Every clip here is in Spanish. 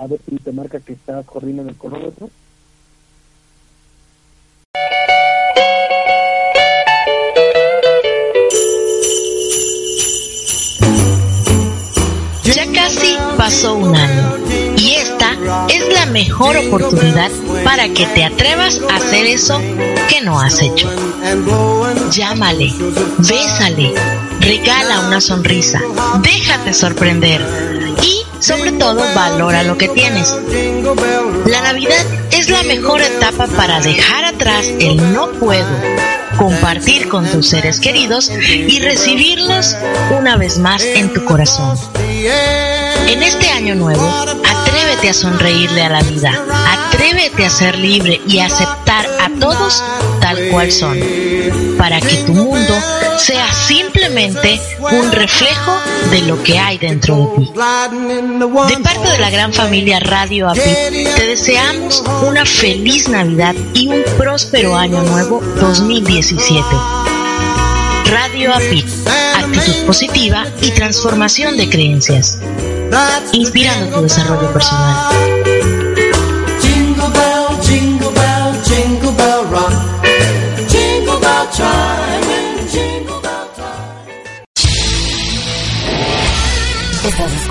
A ver si te marca que estás corriendo en el cronómetro. Ya casi pasó un año y esta es la mejor oportunidad para que te atrevas a hacer eso que no has hecho. Llámale, bésale, regala una sonrisa, déjate sorprender y sobre todo valora lo que tienes. La Navidad es la mejor etapa para dejar atrás el no puedo, compartir con tus seres queridos y recibirlos una vez más en tu corazón. En este año nuevo, atrévete a sonreírle a la vida, atrévete a ser libre y aceptar a todos tal cual son, para que tu mundo sea simplemente un reflejo de lo que hay dentro de ti. De parte de la gran familia Radio API, te deseamos una feliz Navidad y un próspero año nuevo 2017. Radio API, actitud positiva y transformación de creencias, inspirando tu desarrollo personal.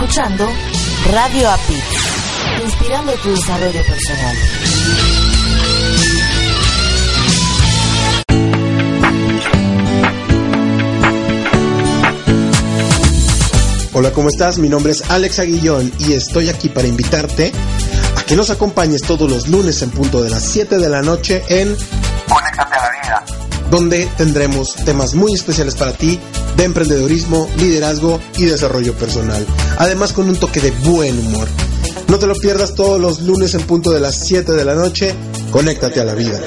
Escuchando Radio API, inspirando tu desarrollo personal. Hola, ¿cómo estás? Mi nombre es Alex Aguillón y estoy aquí para invitarte a que nos acompañes todos los lunes en punto de las 7 de la noche en Conéctate a la vida. Donde tendremos temas muy especiales para ti de emprendedorismo, liderazgo y desarrollo personal. Además con un toque de buen humor. No te lo pierdas todos los lunes en punto de las 7 de la noche. Conéctate a la vida.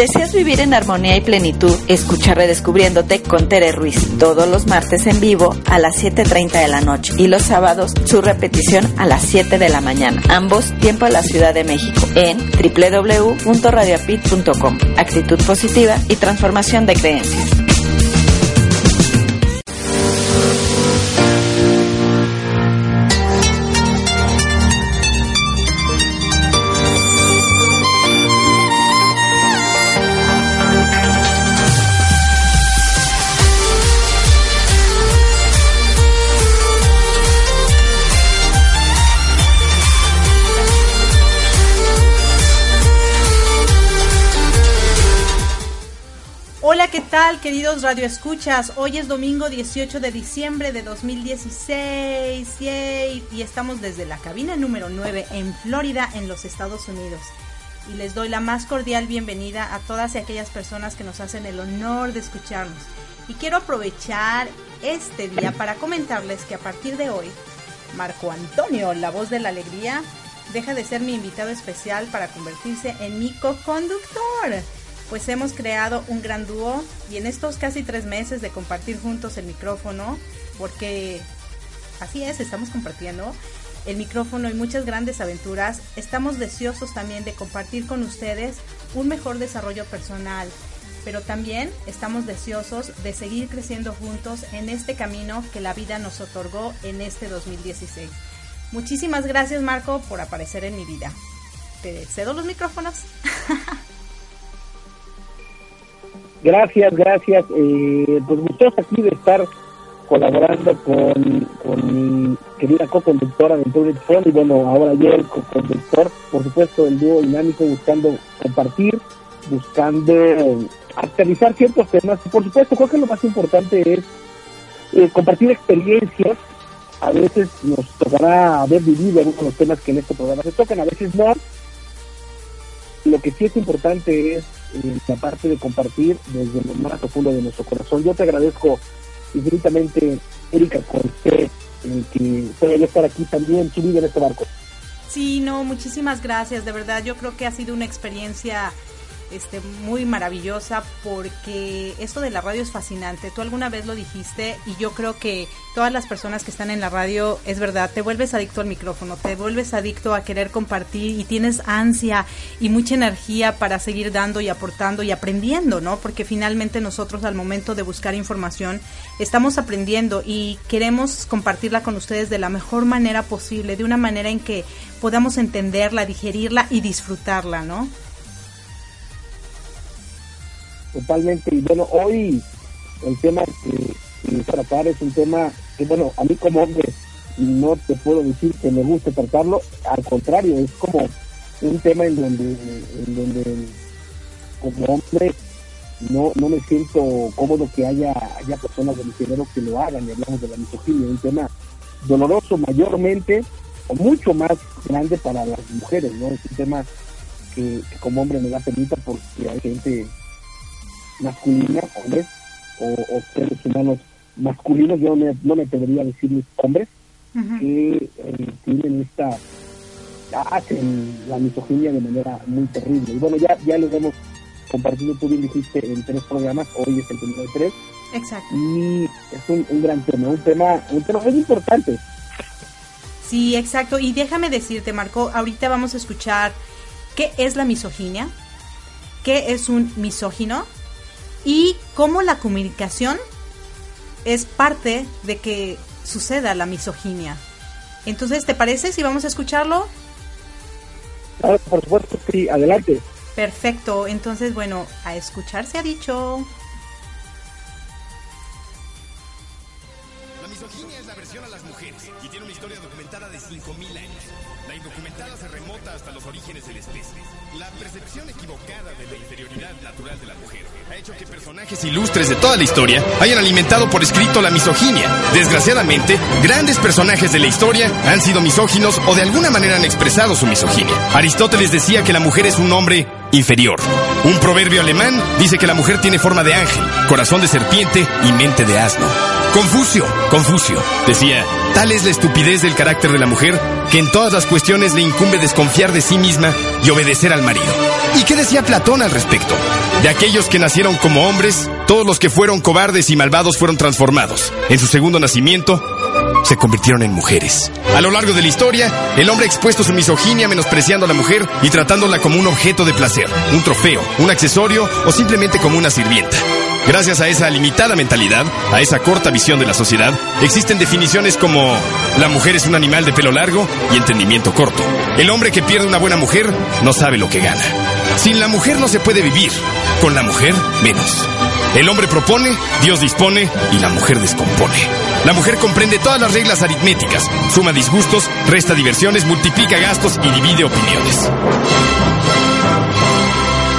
¿Deseas vivir en armonía y plenitud? Escucha Redescubriéndote con Tere Ruiz todos los martes en vivo a las 7.30 de la noche y los sábados su repetición a las 7 de la mañana. Ambos tiempo a la Ciudad de México en www.radioapit.com. Actitud positiva y transformación de creencias. Tal, queridos Radio Escuchas? Hoy es domingo 18 de diciembre de 2016 yay, y estamos desde la cabina número 9 en Florida, en los Estados Unidos. Y les doy la más cordial bienvenida a todas y aquellas personas que nos hacen el honor de escucharnos. Y quiero aprovechar este día para comentarles que a partir de hoy, Marco Antonio, la voz de la alegría, deja de ser mi invitado especial para convertirse en mi co-conductor pues hemos creado un gran dúo y en estos casi tres meses de compartir juntos el micrófono, porque así es, estamos compartiendo el micrófono y muchas grandes aventuras, estamos deseosos también de compartir con ustedes un mejor desarrollo personal, pero también estamos deseosos de seguir creciendo juntos en este camino que la vida nos otorgó en este 2016. Muchísimas gracias Marco por aparecer en mi vida. Te cedo los micrófonos. Gracias, gracias. Eh, pues gustoso aquí de estar colaborando con, con mi querida co-conductora de Phone y bueno, ahora ya el co-conductor, por supuesto, el dúo dinámico buscando compartir, buscando actualizar ciertos temas. Por supuesto, creo que lo más importante es eh, compartir experiencias. A veces nos tocará haber vivido algunos temas que en este programa se tocan, a veces no. Lo que sí es importante es eh, la parte de compartir desde lo más profundo de nuestro corazón. Yo te agradezco infinitamente, Erika, usted, el que pueda estar aquí también, subida en este barco. Sí, no, muchísimas gracias, de verdad. Yo creo que ha sido una experiencia este, muy maravillosa porque esto de la radio es fascinante. Tú alguna vez lo dijiste y yo creo que todas las personas que están en la radio, es verdad, te vuelves adicto al micrófono, te vuelves adicto a querer compartir y tienes ansia y mucha energía para seguir dando y aportando y aprendiendo, ¿no? Porque finalmente nosotros al momento de buscar información estamos aprendiendo y queremos compartirla con ustedes de la mejor manera posible, de una manera en que podamos entenderla, digerirla y disfrutarla, ¿no? Totalmente. Y bueno, hoy el tema que, tratar es un tema que, bueno, a mí como hombre no te puedo decir que me guste tratarlo, al contrario, es como un tema en donde, en donde como hombre no, no me siento cómodo que haya, haya personas de mi género que lo hagan, y hablamos de la misoginia, un tema doloroso mayormente o mucho más grande para las mujeres, ¿no? Es un tema que, que como hombre me da penita porque hay gente masculina, hombres, o, o seres humanos masculinos, yo no me, no me atrevería a decirles hombres, que eh, tienen esta, hacen la misoginia de manera muy terrible. Y bueno, ya, ya lo hemos compartido, tú bien dijiste, en tres programas, hoy es el primero de tres, Exacto. y es un, un gran tema, un tema, un tema muy importante. Sí, exacto. Y déjame decirte, Marco, ahorita vamos a escuchar qué es la misoginia, qué es un misógino y cómo la comunicación es parte de que suceda la misoginia. Entonces, ¿te parece si vamos a escucharlo? Claro, por supuesto, sí, adelante. Perfecto. Entonces, bueno, a escuchar se ha dicho. Ilustres de toda la historia hayan alimentado por escrito la misoginia. Desgraciadamente, grandes personajes de la historia han sido misóginos o de alguna manera han expresado su misoginia. Aristóteles decía que la mujer es un hombre inferior. Un proverbio alemán dice que la mujer tiene forma de ángel, corazón de serpiente y mente de asno. Confucio, Confucio, decía, tal es la estupidez del carácter de la mujer que en todas las cuestiones le incumbe desconfiar de sí misma y obedecer al marido. ¿Y qué decía Platón al respecto? De aquellos que nacieron como hombres, todos los que fueron cobardes y malvados fueron transformados. En su segundo nacimiento, se convirtieron en mujeres. A lo largo de la historia, el hombre ha expuesto su misoginia menospreciando a la mujer y tratándola como un objeto de placer, un trofeo, un accesorio o simplemente como una sirvienta. Gracias a esa limitada mentalidad, a esa corta visión de la sociedad, existen definiciones como la mujer es un animal de pelo largo y entendimiento corto. El hombre que pierde una buena mujer no sabe lo que gana. Sin la mujer no se puede vivir, con la mujer menos. El hombre propone, Dios dispone y la mujer descompone. La mujer comprende todas las reglas aritméticas, suma disgustos, resta diversiones, multiplica gastos y divide opiniones.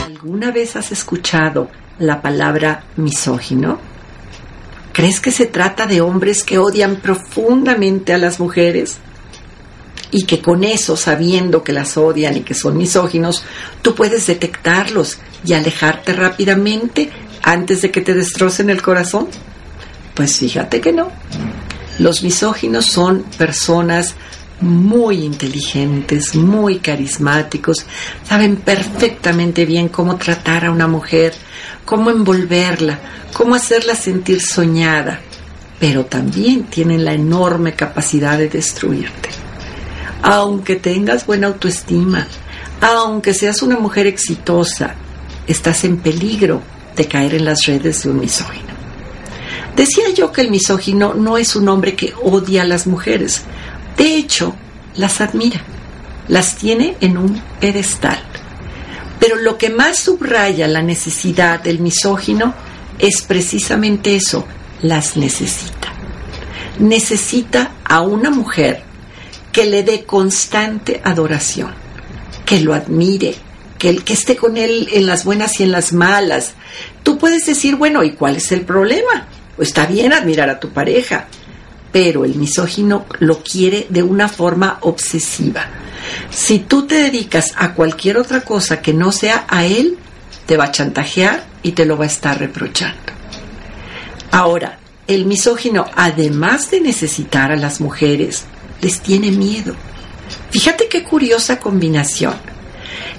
¿Alguna vez has escuchado la palabra misógino? ¿Crees que se trata de hombres que odian profundamente a las mujeres? Y que con eso, sabiendo que las odian y que son misóginos, tú puedes detectarlos y alejarte rápidamente antes de que te destrocen el corazón? Pues fíjate que no. Los misóginos son personas muy inteligentes, muy carismáticos, saben perfectamente bien cómo tratar a una mujer, cómo envolverla, cómo hacerla sentir soñada, pero también tienen la enorme capacidad de destruirte. Aunque tengas buena autoestima, aunque seas una mujer exitosa, estás en peligro de caer en las redes de un misógino. Decía yo que el misógino no es un hombre que odia a las mujeres, de hecho, las admira, las tiene en un pedestal. Pero lo que más subraya la necesidad del misógino es precisamente eso, las necesita. Necesita a una mujer que le dé constante adoración, que lo admire, que, que esté con él en las buenas y en las malas. Tú puedes decir, bueno, ¿y cuál es el problema? Está bien admirar a tu pareja, pero el misógino lo quiere de una forma obsesiva. Si tú te dedicas a cualquier otra cosa que no sea a él, te va a chantajear y te lo va a estar reprochando. Ahora, el misógino, además de necesitar a las mujeres, les tiene miedo. Fíjate qué curiosa combinación.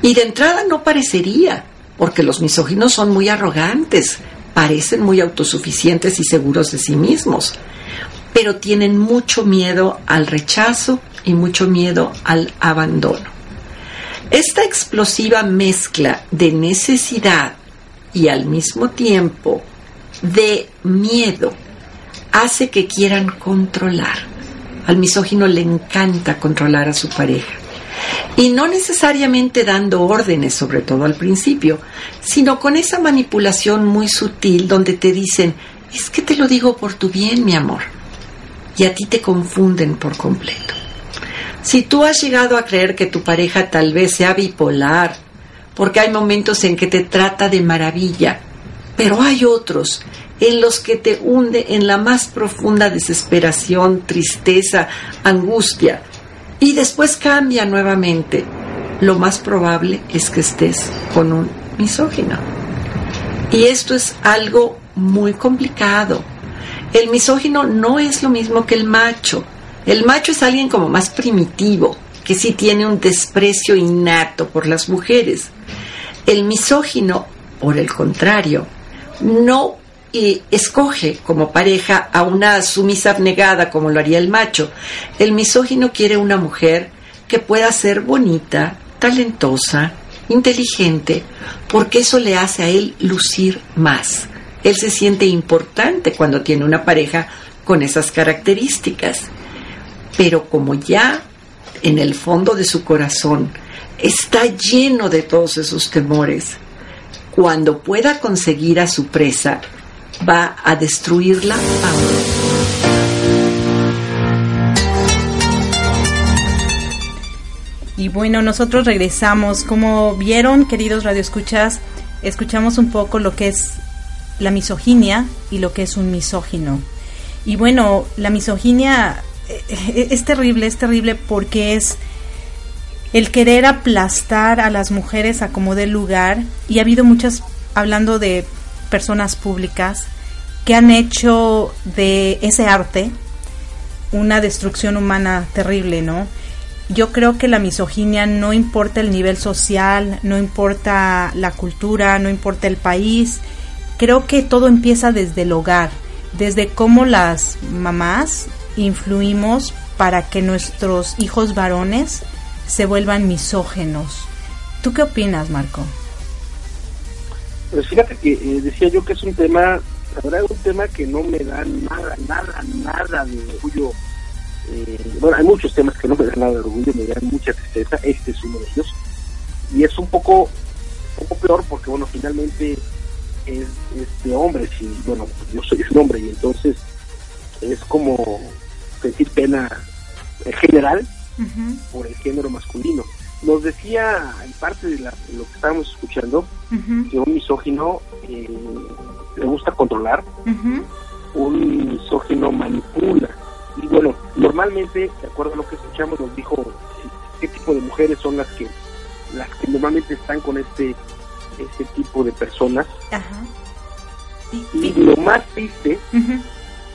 Y de entrada no parecería, porque los misóginos son muy arrogantes, parecen muy autosuficientes y seguros de sí mismos, pero tienen mucho miedo al rechazo y mucho miedo al abandono. Esta explosiva mezcla de necesidad y al mismo tiempo de miedo hace que quieran controlar. Al misógino le encanta controlar a su pareja. Y no necesariamente dando órdenes, sobre todo al principio, sino con esa manipulación muy sutil donde te dicen, es que te lo digo por tu bien, mi amor. Y a ti te confunden por completo. Si tú has llegado a creer que tu pareja tal vez sea bipolar, porque hay momentos en que te trata de maravilla, pero hay otros en los que te hunde en la más profunda desesperación, tristeza, angustia, y después cambia nuevamente, lo más probable es que estés con un misógino. Y esto es algo muy complicado. El misógino no es lo mismo que el macho. El macho es alguien como más primitivo, que sí tiene un desprecio innato por las mujeres. El misógino, por el contrario, no eh, escoge como pareja a una sumisa abnegada como lo haría el macho. El misógino quiere una mujer que pueda ser bonita, talentosa, inteligente, porque eso le hace a él lucir más. Él se siente importante cuando tiene una pareja con esas características. Pero como ya en el fondo de su corazón está lleno de todos esos temores, cuando pueda conseguir a su presa, va a destruirla. Y bueno, nosotros regresamos. Como vieron, queridos radioescuchas, escuchamos un poco lo que es la misoginia y lo que es un misógino. Y bueno, la misoginia eh, es terrible, es terrible porque es el querer aplastar a las mujeres a como dé lugar. Y ha habido muchas, hablando de personas públicas, que han hecho de ese arte una destrucción humana terrible, ¿no? Yo creo que la misoginia no importa el nivel social, no importa la cultura, no importa el país. Creo que todo empieza desde el hogar, desde cómo las mamás influimos para que nuestros hijos varones se vuelvan misógenos. ¿Tú qué opinas, Marco? Pues fíjate que eh, decía yo que es un tema, la verdad es un tema que no me da nada, nada, nada de orgullo. Eh, bueno, hay muchos temas que no me dan nada de orgullo, me dan mucha tristeza, este es uno de ellos. Y es un poco, un poco peor porque, bueno, finalmente es, es de hombres y, bueno, yo soy un hombre y entonces es como sentir pena en general por el género masculino. Nos decía en parte de, la- de lo que estábamos escuchando que un misógino eh, le gusta controlar, un misógino manipula. Y bueno, normalmente, de acuerdo a lo que escuchamos, nos dijo qué tipo de mujeres son las que las que normalmente están con este este tipo de personas. Ajá. Y lo más triste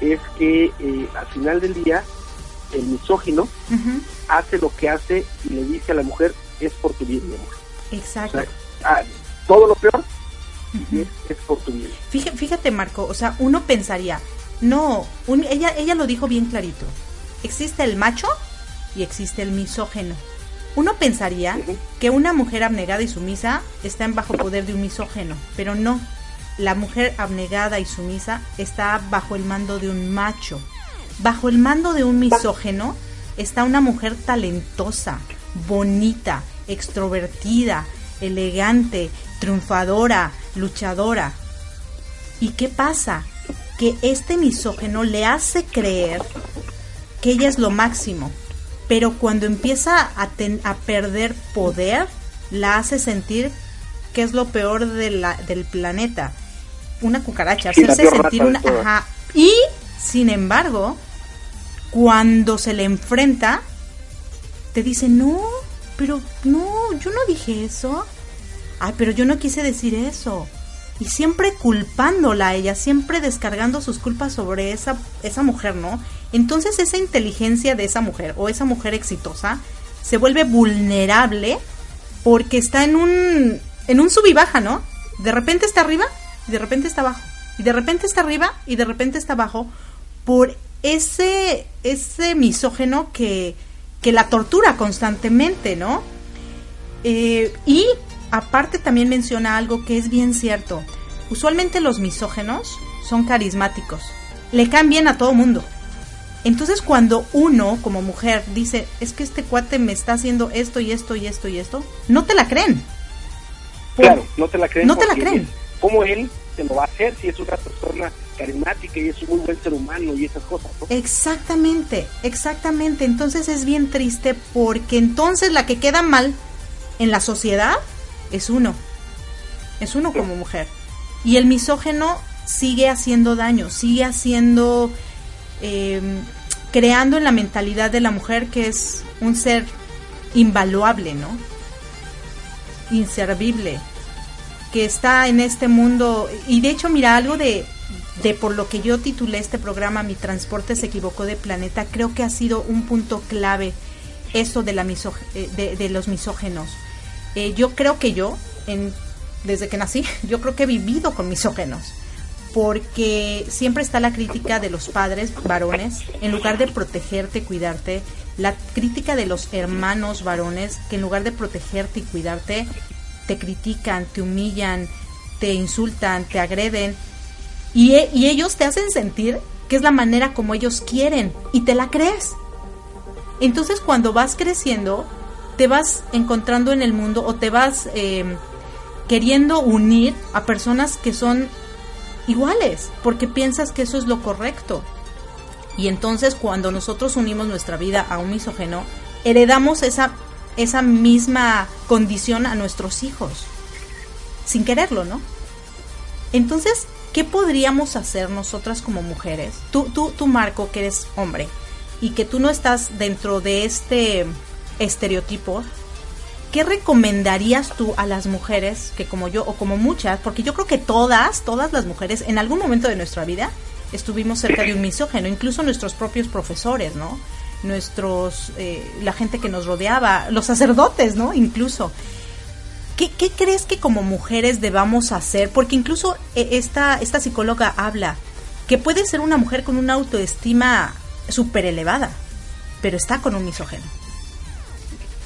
es que eh, al final del día el misógino hace lo que hace y le dice a la mujer es por tu bien, mi amor. Exacto. O sea, ah, todo lo peor es, es por tu bien. Fíjate, fíjate, Marco, o sea, uno pensaría, no, un- ella, ella lo dijo bien clarito. Existe el macho y existe el misógeno. Uno pensaría que una mujer abnegada y sumisa está en bajo poder de un misógeno, pero no. La mujer abnegada y sumisa está bajo el mando de un macho. Bajo el mando de un misógeno está una mujer talentosa, bonita, extrovertida, elegante, triunfadora, luchadora. ¿Y qué pasa? Que este misógeno le hace creer que ella es lo máximo, pero cuando empieza a, ten- a perder poder, la hace sentir que es lo peor de la- del planeta. Una cucaracha, hacerse sentir una... Ajá. Y, sin embargo, cuando se le enfrenta, te dice, no, pero no, yo no dije eso. Ay, pero yo no quise decir eso. Y siempre culpándola a ella, siempre descargando sus culpas sobre esa, esa mujer, ¿no? Entonces esa inteligencia de esa mujer o esa mujer exitosa se vuelve vulnerable porque está en un, en un sub y baja, ¿no? De repente está arriba y de repente está abajo. Y de repente está arriba y de repente está abajo por ese, ese misógeno que, que la tortura constantemente, ¿no? Eh, y aparte también menciona algo que es bien cierto. Usualmente los misógenos son carismáticos. Le caen bien a todo mundo. Entonces cuando uno como mujer dice, es que este cuate me está haciendo esto y esto y esto y esto, no te la creen. Claro, no te la creen. No te la creen. ¿Cómo él te lo va a hacer si es una persona carismática y es un muy buen ser humano y esas cosas? ¿no? Exactamente, exactamente. Entonces es bien triste porque entonces la que queda mal en la sociedad es uno. Es uno como mujer. Y el misógeno sigue haciendo daño, sigue haciendo, eh, creando en la mentalidad de la mujer que es un ser invaluable, ¿no? Inservible, que está en este mundo. Y de hecho, mira, algo de, de por lo que yo titulé este programa, Mi transporte se equivocó de planeta, creo que ha sido un punto clave esto de, la miso- eh, de los misógenos. Eh, yo creo que yo, en, desde que nací, yo creo que he vivido con misógenos. Porque siempre está la crítica de los padres varones, en lugar de protegerte, cuidarte, la crítica de los hermanos varones, que en lugar de protegerte y cuidarte, te critican, te humillan, te insultan, te agreden, y, ellos te hacen sentir que es la manera como ellos quieren, y te la crees. Entonces cuando vas creciendo, te vas encontrando en el mundo o te vas eh, queriendo unir a personas que son iguales, porque piensas que eso es lo correcto. Y entonces cuando nosotros unimos nuestra vida a un misógeno, heredamos esa, esa misma condición a nuestros hijos, sin quererlo, ¿no? Entonces, ¿qué podríamos hacer nosotras como mujeres? Tú, tú, tú Marco, que eres hombre, y que tú no estás dentro de este estereotipo, ¿qué recomendarías tú a las mujeres que como yo o como muchas, porque yo creo que todas, todas las mujeres en algún momento de nuestra vida estuvimos cerca de un misógeno, incluso nuestros propios profesores, ¿no? Nuestros, eh, la gente que nos rodeaba, los sacerdotes, ¿no? Incluso. ¿Qué, crees que como mujeres debamos hacer? Porque incluso eh, esta, esta psicóloga habla que puede ser una mujer con una autoestima súper elevada, pero está con un misógeno.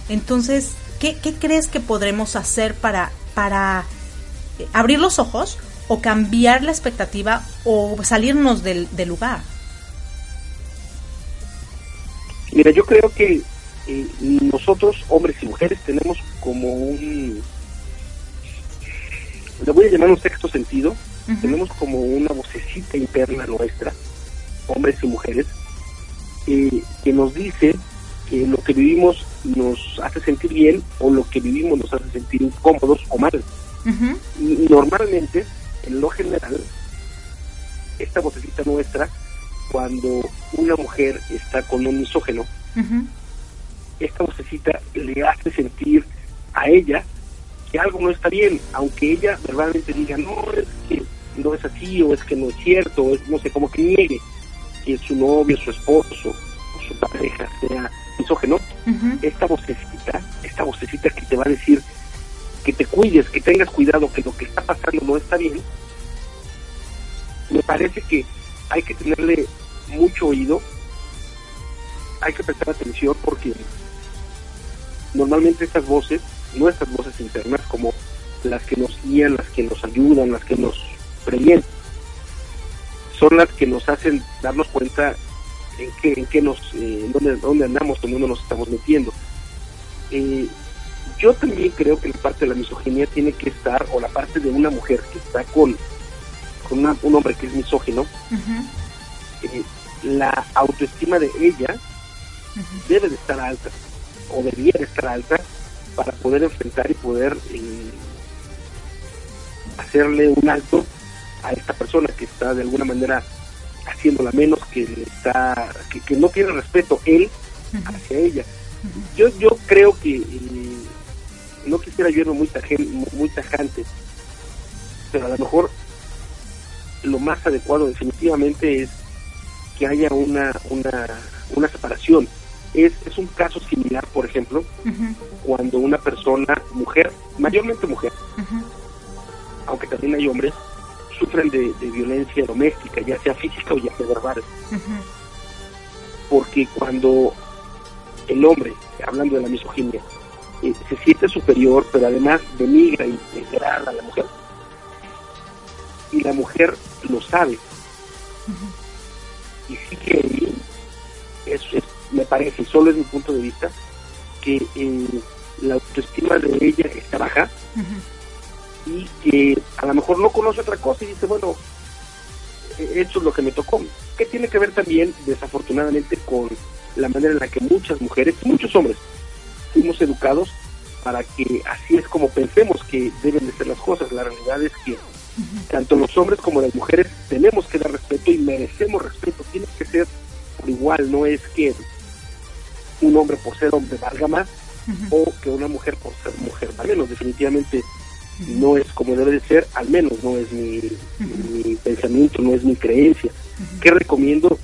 Entonces, ¿qué, qué crees que podremos hacer para, para eh, abrir los ojos o cambiar la expectativa o salirnos del, del lugar? Mira, yo creo que eh, nosotros, hombres y mujeres, tenemos como un, le voy a llamar un sexto sentido, tenemos como una vocecita interna nuestra, hombres y mujeres, eh, que nos dice que lo que vivimos nos hace sentir bien o lo que vivimos nos hace sentir incómodos o mal. Y normalmente, en lo general, esta vocecita nuestra, cuando una mujer está con un misógeno, esta vocecita le hace sentir a ella que algo no está bien, aunque ella verbalmente diga, no, es que no es así, o es que no es cierto, o es, no sé, como que niegue que su novio, su esposo, o su pareja sea misógeno, esta vocecita, esta vocecita que te va a decir que te cuides, que tengas cuidado, que lo que está pasando no está bien, me parece que hay que tenerle mucho oído, hay que prestar atención porque normalmente estas voces, nuestras voces internas, como las que nos guían, las que nos ayudan, las que nos previenen, son las que nos hacen darnos cuenta en qué, en qué nos, eh, dónde, dónde andamos, en dónde nos estamos metiendo. Eh, yo también creo que la parte de la misoginia tiene que estar, o la parte de una mujer que está con, con una- un hombre que es misógino, eh, la autoestima de ella debe de estar alta, o debería de estar alta, para poder enfrentar y poder eh, hacerle un alto a esta persona que está de alguna manera haciéndola menos, que le está, que, que no tiene respeto él hacia ella. Yo, yo creo que eh, no quisiera yo irme muy, tajen- muy tajante, pero a lo mejor lo más adecuado definitivamente es que haya una, una, una separación. Es, es un caso similar, por ejemplo, cuando una persona, mujer, mayormente mujer, aunque también hay hombres, sufren de, de violencia doméstica, ya sea física o ya sea verbal. Porque cuando el hombre, hablando de la misoginia, eh, se siente superior, pero además denigra y degrada a la mujer, y la mujer lo sabe, y ahí, eso es, parece, solo es mi punto de vista, que eh, la autoestima de ella está baja y que a lo mejor no conoce otra cosa y dice, bueno, eh, esto es lo que me tocó. Que tiene que ver también, desafortunadamente, con la manera en la que muchas mujeres muchos hombres fuimos educados para que así es como pensemos que deben de ser las cosas. La realidad es que tanto los hombres como las mujeres tenemos que dar respeto y merecemos respeto. Tiene que ser por igual, no es que un hombre por ser hombre valga más o que una mujer por ser mujer valga menos. Definitivamente no es como debe de ser, al menos no es mi, mi pensamiento, no es mi creencia. que recomiendo?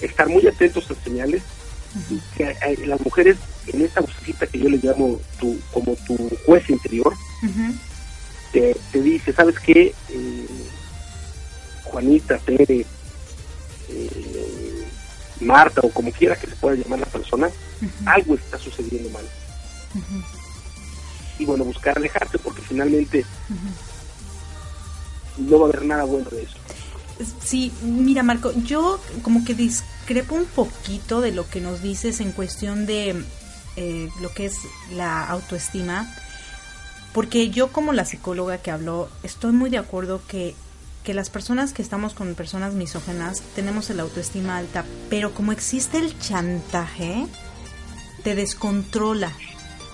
Estar muy atentos a señales que eh, las mujeres en esa vocecita que yo le llamo tu, como tu juez interior, te, te dice, ¿sabes qué? Eh, Juanita, Tere, eh, Marta o como quiera que se pueda llamar la persona, algo está sucediendo mal. Y bueno, buscar alejarte porque finalmente no va a haber nada bueno de eso. Sí, mira Marco, yo como que discrepo un poquito de lo que nos dices en cuestión de eh, lo que es la autoestima, porque yo como la psicóloga que habló, estoy muy de acuerdo que, que las personas que estamos con personas misógenas tenemos el autoestima alta, pero como existe el chantaje, te descontrola.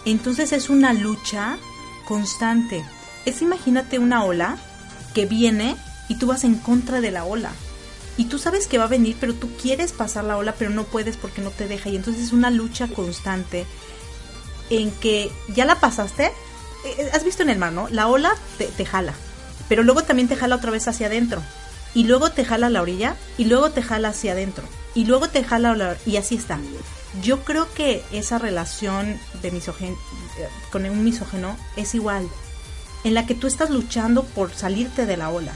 Entonces es una lucha constante. Es imagínate una ola que viene y tú vas en contra de la ola. Y tú sabes que va a venir, pero tú quieres pasar la ola, pero no puedes porque no te deja. Y entonces es una lucha constante en que ya la pasaste. Eh, Has visto en el mar, ¿no? La ola te, te jala, pero luego también te jala otra vez hacia adentro. Y luego te jala a la orilla, y luego te jala hacia adentro. Y luego te jala a la y así está. Yo creo que esa relación de misogen con un misógeno es igual, en la que tú estás luchando por salirte de la ola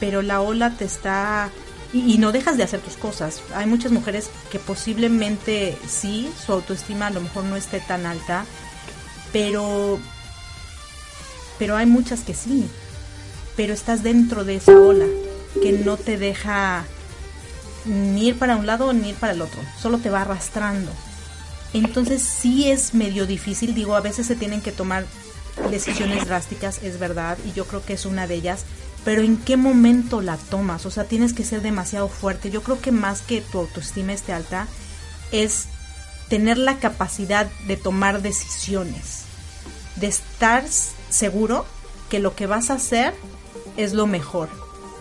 pero la ola te está y, no dejas de hacer tus cosas. Hay muchas mujeres que posiblemente sí, su autoestima a lo mejor no esté tan alta, pero pero hay muchas que sí. Pero estás dentro de esa ola que no te deja ni ir para un lado ni ir para el otro, solo te va arrastrando. Entonces sí es medio difícil, digo, a veces se tienen que tomar decisiones drásticas, es verdad, y yo creo que es una de ellas, pero en qué momento la tomas, o sea, tienes que ser demasiado fuerte. Yo creo que más que tu autoestima esté alta, es tener la capacidad de tomar decisiones, de estar seguro que lo que vas a hacer es lo mejor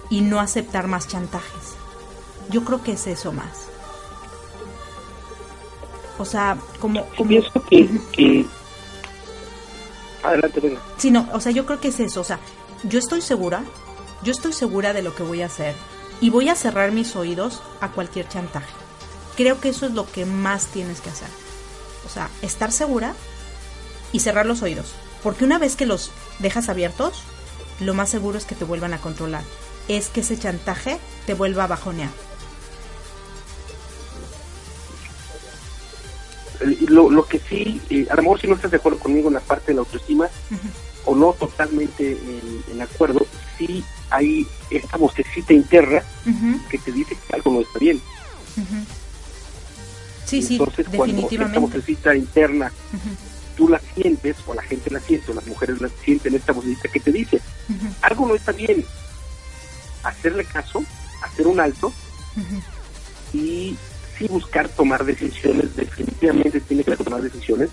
y no aceptar más chantajes. Yo creo que es eso más. O sea, como... como... pienso que, que... Adelante, venga. Sí, no, o sea, yo creo que es eso. O sea, yo estoy segura yo estoy segura de lo que voy a hacer y voy a cerrar mis oídos a cualquier chantaje. Creo que eso es lo que más tienes que hacer. O sea, estar segura y cerrar los oídos. Porque una vez que los dejas abiertos, lo más seguro es que te vuelvan a controlar. Es que ese chantaje te vuelva a bajonear. Lo, lo que sí, eh, a lo mejor si no estás de acuerdo conmigo en la parte de la autoestima, uh -huh. o no totalmente en, en acuerdo, sí hay esta vocecita interna uh -huh. que te dice que algo no está bien. Uh -huh. Sí, Entonces, sí, cuando definitivamente. esta vocecita interna tú la sientes, o la gente la siente, o las mujeres la sienten, esta vocecita que te dice, algo no está bien. Hacerle caso, hacer un alto y sí buscar tomar decisiones, definitivamente tiene que tomar decisiones,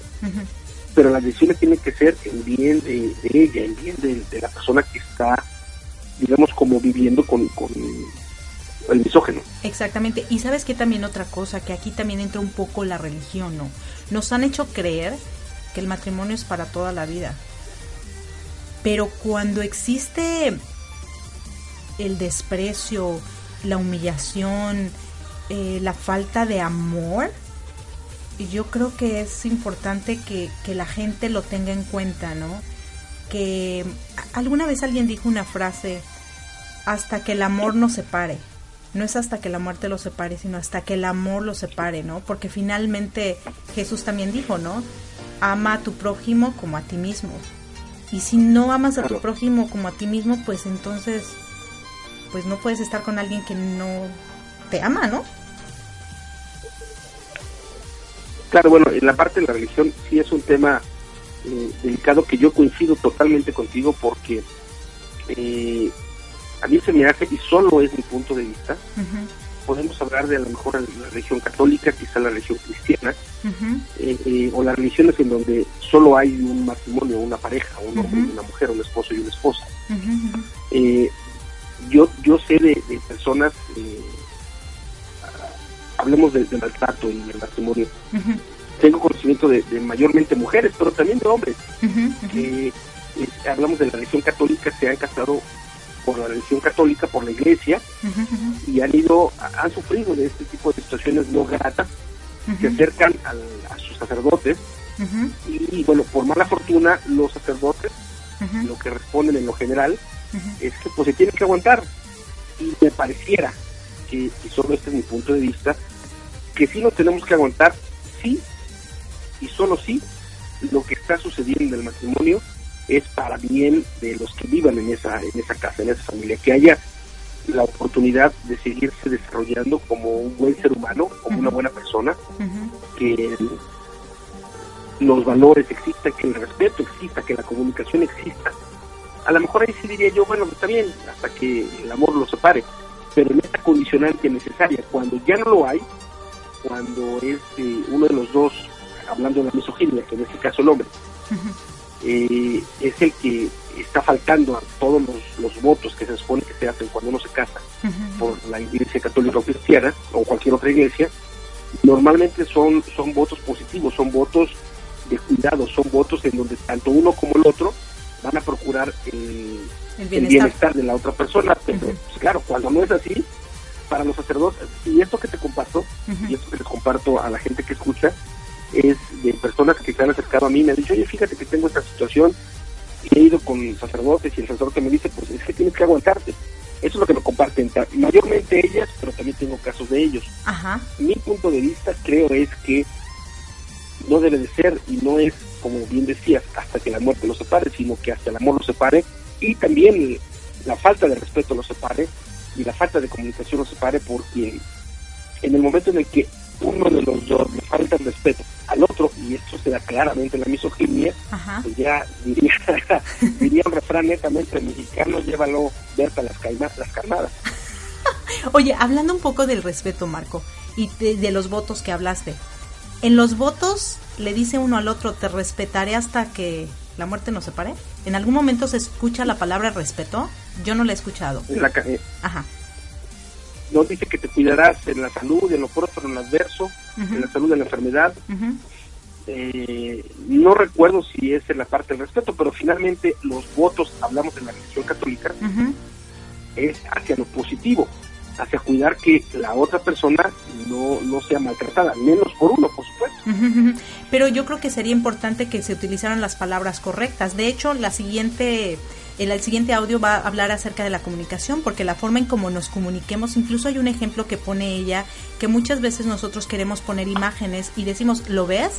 pero las decisiones tienen que ser en bien de, de ella, en bien de, de, la persona que está, digamos, como viviendo con, con el misógeno. Exactamente. Y sabes que también otra cosa, que aquí también entra un poco la religión, ¿no? Nos han hecho creer que el matrimonio es para toda la vida. Pero cuando existe el desprecio, la humillación, eh, la falta de amor, yo creo que es importante que, que, la gente lo tenga en cuenta, ¿no? que alguna vez alguien dijo una frase, hasta que el amor nos separe. No es hasta que la muerte los separe, sino hasta que el amor los separe, ¿no? Porque finalmente Jesús también dijo, ¿no? Ama a tu prójimo como a ti mismo. Y si no amas a tu prójimo como a ti mismo, pues entonces, pues no puedes estar con alguien que no te ama, ¿no? Claro, bueno, en la parte de la religión sí es un tema eh, delicado que yo coincido totalmente contigo porque eh, a mí se me hace, y solo es mi punto de vista, Ujú, podemos hablar de a lo mejor la religión católica, quizá la religión cristiana, eh, eh, o las religiones en donde solo hay un matrimonio, una pareja, un hombre y una mujer, un esposo y una esposa. Eh, yo yo sé de, de personas, hablemos de, de maltrato en el matrimonio, tengo conocimiento de, de mayormente mujeres, pero también de hombres, que hablamos de la religión católica, se han casado por la religión católica, por la iglesia, y han ido, han sufrido de este tipo de situaciones no gratas, se ujú, acercan al- a sus sacerdotes, y bueno, por mala fortuna, los sacerdotes lo que responden en lo general es que pues se tienen que aguantar. Y me pareciera que, y solo este es mi punto de vista, que sí nos tenemos que aguantar, sí, y solo sí, lo que está sucediendo en el matrimonio es para bien de los que vivan en esa, en esa casa, en esa familia, que haya la oportunidad de seguirse desarrollando como un buen ser humano, como una buena persona, que los valores existan, que el respeto exista, que la comunicación exista. A lo mejor ahí sí diría yo, bueno, está bien, hasta que el amor los separe, pero en esta condicionante necesaria, cuando ya no lo hay, cuando es eh, uno de los dos, hablando de la misoginia, que en este caso el hombre. Eh, es el que está faltando a todos los, los votos que se supone que se hacen cuando uno se casa por la iglesia católica o cristiana o cualquier otra iglesia, normalmente son, son votos positivos, son votos de cuidado, son votos en donde tanto uno como el otro van a procurar el, El el bienestar. de la otra persona. Pero pues, claro, cuando no es así, para los sacerdotes, y esto que te comparto, y esto que les comparto a la gente que escucha, es de personas que se han acercado a mí y me han dicho, oye, fíjate que tengo esta situación, y he ido con sacerdotes y el sacerdote me dice, pues es que tienes que aguantarte. Eso es lo que me comparten, mayormente ellas, pero también tengo casos de ellos. Ajá. Mi punto de vista creo es que no debe de ser y no es, como bien decías, hasta que la muerte los separe, sino que hasta el amor los separe y también la falta de respeto los separe y la falta de comunicación los separe porque en el momento en el que uno de los dos le falta el respeto al otro, y esto se da claramente en la misoginia, pues ya diría, diría un refrán netamente mexicano, llévalo, Berta las, las calmadas. Oye, hablando un poco del respeto, Marco, y de, de los votos que hablaste. En los votos le dice uno al otro, te respetaré hasta que la muerte nos separe. ¿En algún momento se escucha la palabra respeto? Yo no la he escuchado. La eh, Ajá. No dice que te cuidarás en la salud, en lo próspero, en lo adverso, en la salud, en la enfermedad. Eh, no recuerdo si es en la parte del respeto, pero finalmente los votos, hablamos de la religión católica, es hacia lo positivo, hacia cuidar que la otra persona no, no sea maltratada, menos por uno, por supuesto. Pero yo creo que sería importante que se utilizaran las palabras correctas. De hecho, la siguiente, el, el siguiente audio va a hablar acerca de la comunicación, porque la forma en cómo nos comuniquemos, incluso hay un ejemplo que pone ella, que muchas veces nosotros queremos poner imágenes y decimos, ¿lo ves?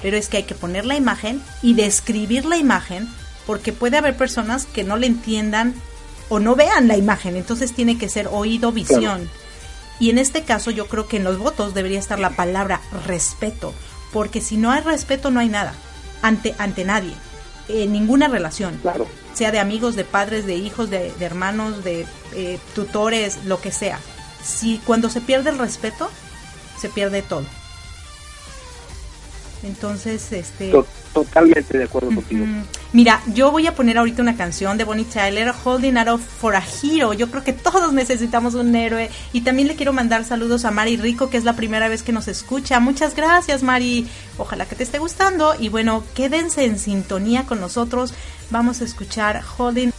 Pero es que hay que poner la imagen y describir la imagen, porque puede haber personas que no le entiendan o no vean la imagen, entonces tiene que ser oído, visión. Y en este caso yo creo que en los votos debería estar la palabra respeto, porque si no hay respeto no hay nada, ante, ante nadie, en ninguna relación, Claro. Sea de amigos, de padres, de hijos, de, de hermanos, de eh, tutores, lo que sea. Si cuando se pierde el respeto, se pierde todo. Entonces, este... To- totalmente de acuerdo contigo. Mira, yo voy a poner ahorita una canción de Bonnie Tyler, Holding Out for a Hero. Yo creo que todos necesitamos un héroe. Y también le quiero mandar saludos a Mari Rico, que es la primera vez que nos escucha. Muchas gracias, Mari. Ojalá que te esté gustando. Y bueno, quédense en sintonía con nosotros. Vamos a escuchar Holding.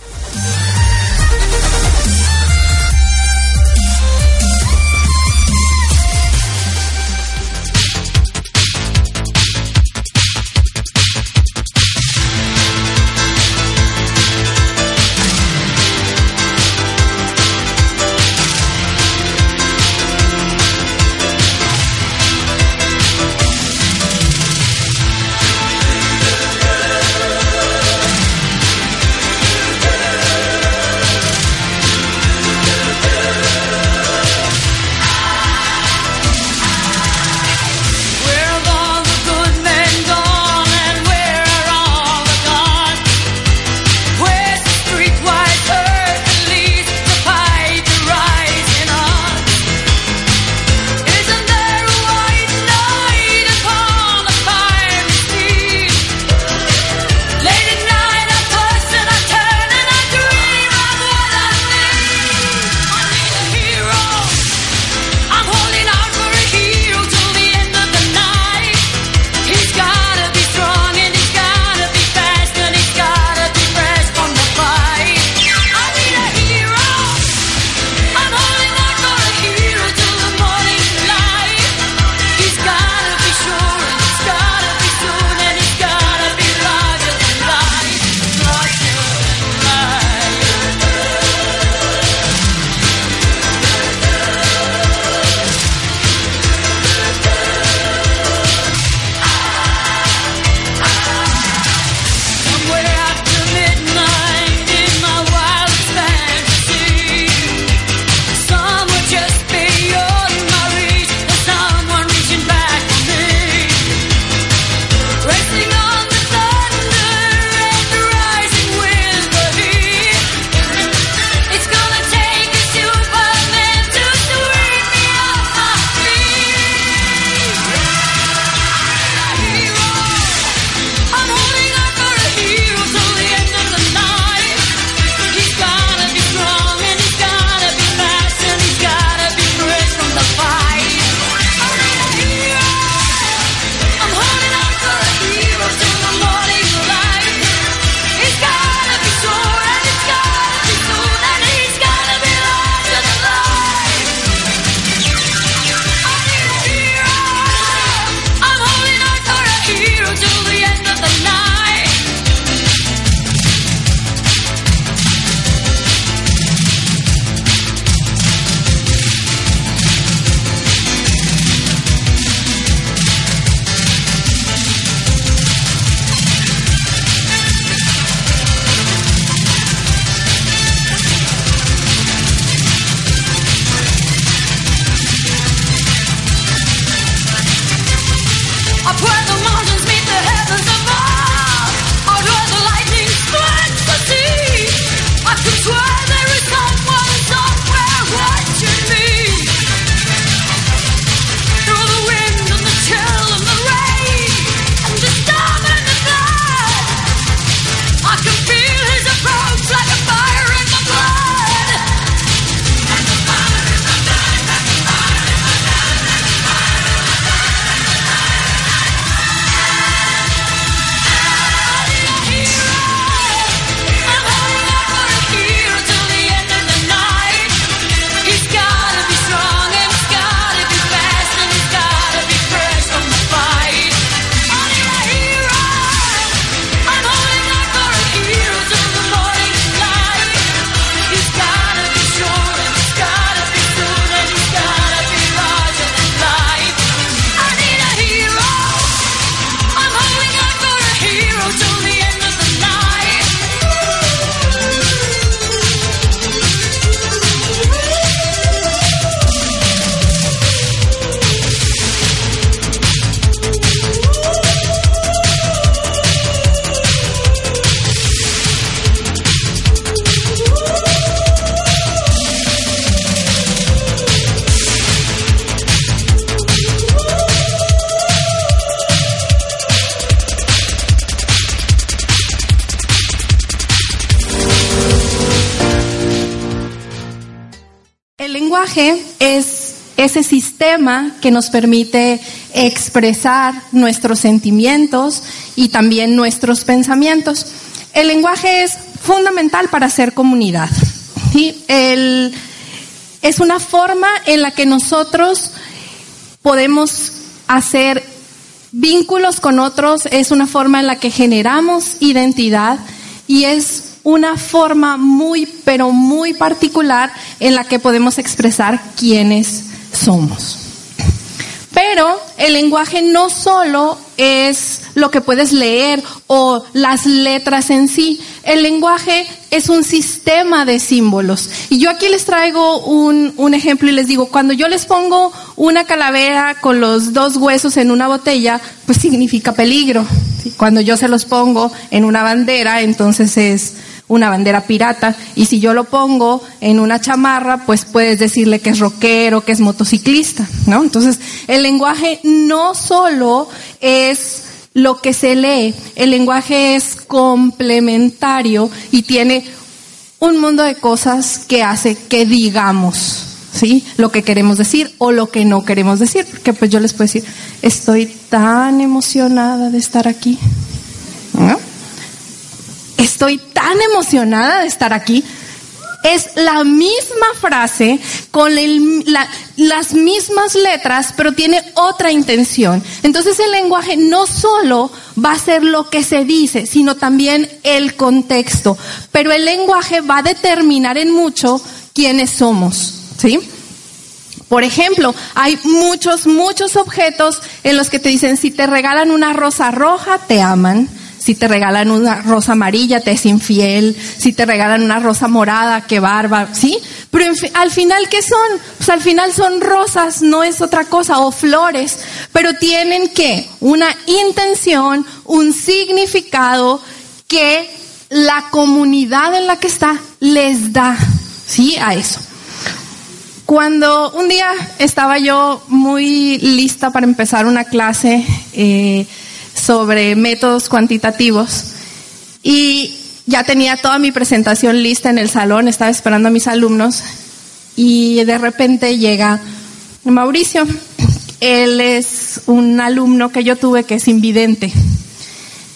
Ese sistema que nos permite expresar nuestros sentimientos y también nuestros pensamientos. El lenguaje es fundamental para hacer comunidad. El- es una forma en la que nosotros podemos hacer vínculos con otros, es una forma en la que generamos identidad y es una forma muy, pero muy particular en la que podemos expresar quiénes somos. Pero el lenguaje no solo es lo que puedes leer o las letras en sí. El lenguaje es un sistema de símbolos. Y yo aquí les traigo un, un ejemplo y les digo, cuando yo les pongo una calavera con los dos huesos en una botella, pues significa peligro. Cuando yo se los pongo en una bandera, entonces es una bandera pirata. Y si yo lo pongo en una chamarra, pues puedes decirle que es rockero, que es motociclista, ¿no? Entonces, el lenguaje no solo es lo que se lee, el lenguaje es complementario y tiene un mundo de cosas que hace que digamos, ¿sí? Lo que queremos decir o lo que no queremos decir, porque pues yo les puedo decir, estoy tan emocionada de estar aquí, ¿no? Estoy tan emocionada de estar aquí. Es la misma frase con las mismas letras, pero tiene otra intención. Entonces el lenguaje no solo va a ser lo que se dice, sino también el contexto. Pero el lenguaje va a determinar en mucho quiénes somos, ¿sí? Por ejemplo, hay muchos, muchos objetos en los que te dicen, si te regalan una rosa roja, te aman. Si te regalan una rosa amarilla, te es infiel. Si te regalan una rosa morada, qué barba, ¿sí? Pero al final, ¿qué son? Pues al final son rosas, no es otra cosa, o flores. Pero tienen que una intención, un significado que la comunidad en la que está les da, ¿sí? A eso. Cuando un día estaba yo muy lista para empezar una clase eh, sobre métodos cuantitativos y ya tenía toda mi presentación lista en el salón, estaba esperando a mis alumnos y de repente llega Mauricio. Él es un alumno que yo tuve que es invidente.